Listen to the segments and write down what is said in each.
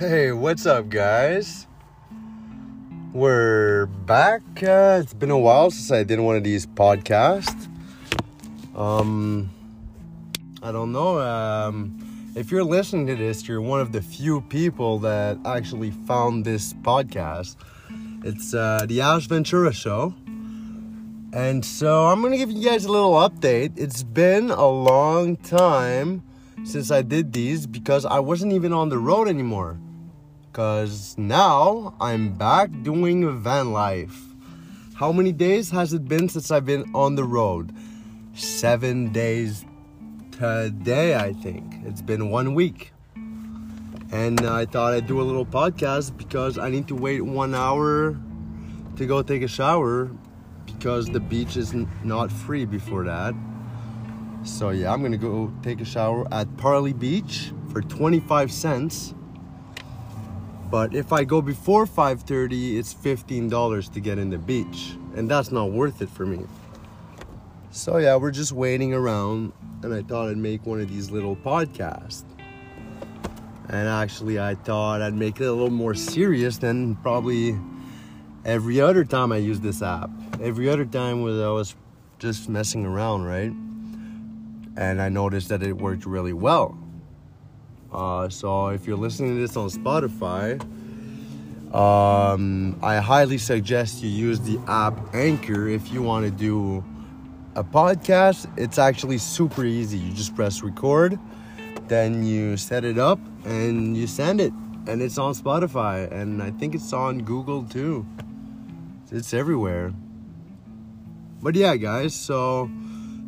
Hey, what's up, guys? We're back. Uh, it's been a while since I did one of these podcasts. Um, I don't know. Um, if you're listening to this, you're one of the few people that actually found this podcast. It's uh, the Ash Ventura Show. And so I'm going to give you guys a little update. It's been a long time since I did these because I wasn't even on the road anymore. Because now I'm back doing van life. How many days has it been since I've been on the road? Seven days today, I think. It's been one week. And I thought I'd do a little podcast because I need to wait one hour to go take a shower because the beach is not free before that. So yeah, I'm gonna go take a shower at Parlee Beach for 25 cents. But if I go before 5:30, it's $15 to get in the beach, and that's not worth it for me. So yeah, we're just waiting around, and I thought I'd make one of these little podcasts. And actually, I thought I'd make it a little more serious than probably every other time I use this app. Every other time was I was just messing around, right? And I noticed that it worked really well. Uh, so if you're listening to this on Spotify, um, I highly suggest you use the app Anchor if you want to do a podcast. It's actually super easy. You just press record, then you set it up, and you send it. And it's on Spotify, and I think it's on Google too. It's everywhere. But yeah, guys, so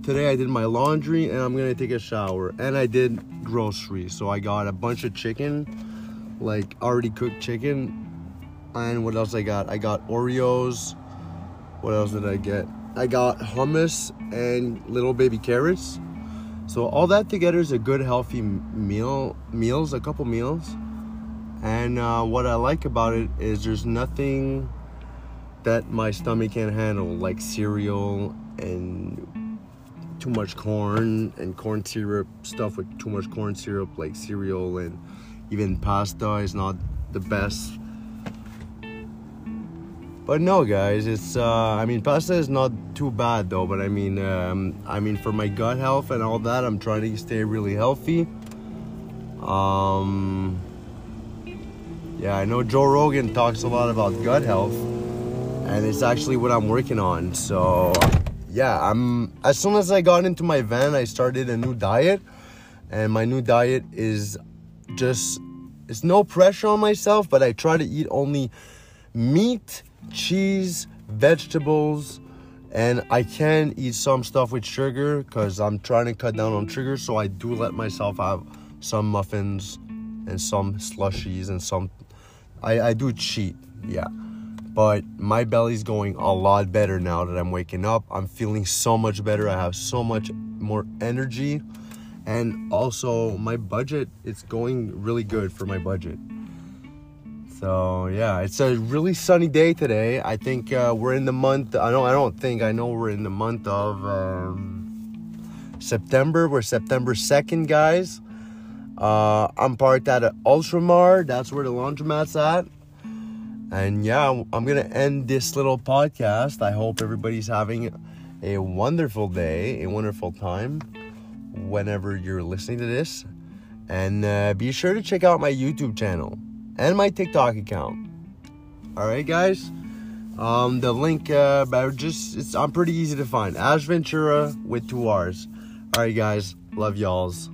today I did my laundry and I'm gonna take a shower. And I did groceries. So I got a bunch of chicken, like already cooked chicken. And what else I got? I got Oreos. What else did I get? I got hummus and little baby carrots. So all that together is a good healthy meal, meals, a couple meals. And uh, what I like about it is there's nothing that my stomach can't handle, like cereal and too much corn and corn syrup stuff with too much corn syrup, like cereal and even pasta is not the best. But no, guys, it's uh, I mean pasta is not too bad though. But I mean, um, I mean for my gut health and all that, I'm trying to stay really healthy. Um, yeah, I know Joe Rogan talks a lot about gut health and it's actually what I'm working on. So, yeah, I'm as soon as I got into my van, I started a new diet, and my new diet is just it's no pressure on myself, but I try to eat only meat, cheese, vegetables, and I can eat some stuff with sugar because I'm trying to cut down on sugar. So I do let myself have some muffins and some slushies and some. I, I do cheat, yeah but my belly's going a lot better now that I'm waking up. I'm feeling so much better. I have so much more energy. And also my budget it's going really good for my budget. So yeah, it's a really sunny day today. I think uh, we're in the month. I don't. I don't think. I know we're in the month of um, September. We're September second, guys. Uh, I'm parked at an Ultramar. That's where the laundromat's at. And yeah, I'm going to end this little podcast. I hope everybody's having a wonderful day, a wonderful time whenever you're listening to this. And uh, be sure to check out my YouTube channel and my TikTok account. All right, guys. Um, the link, uh, just it's I'm pretty easy to find. Ash Ventura with two R's. All right, guys. Love y'all's.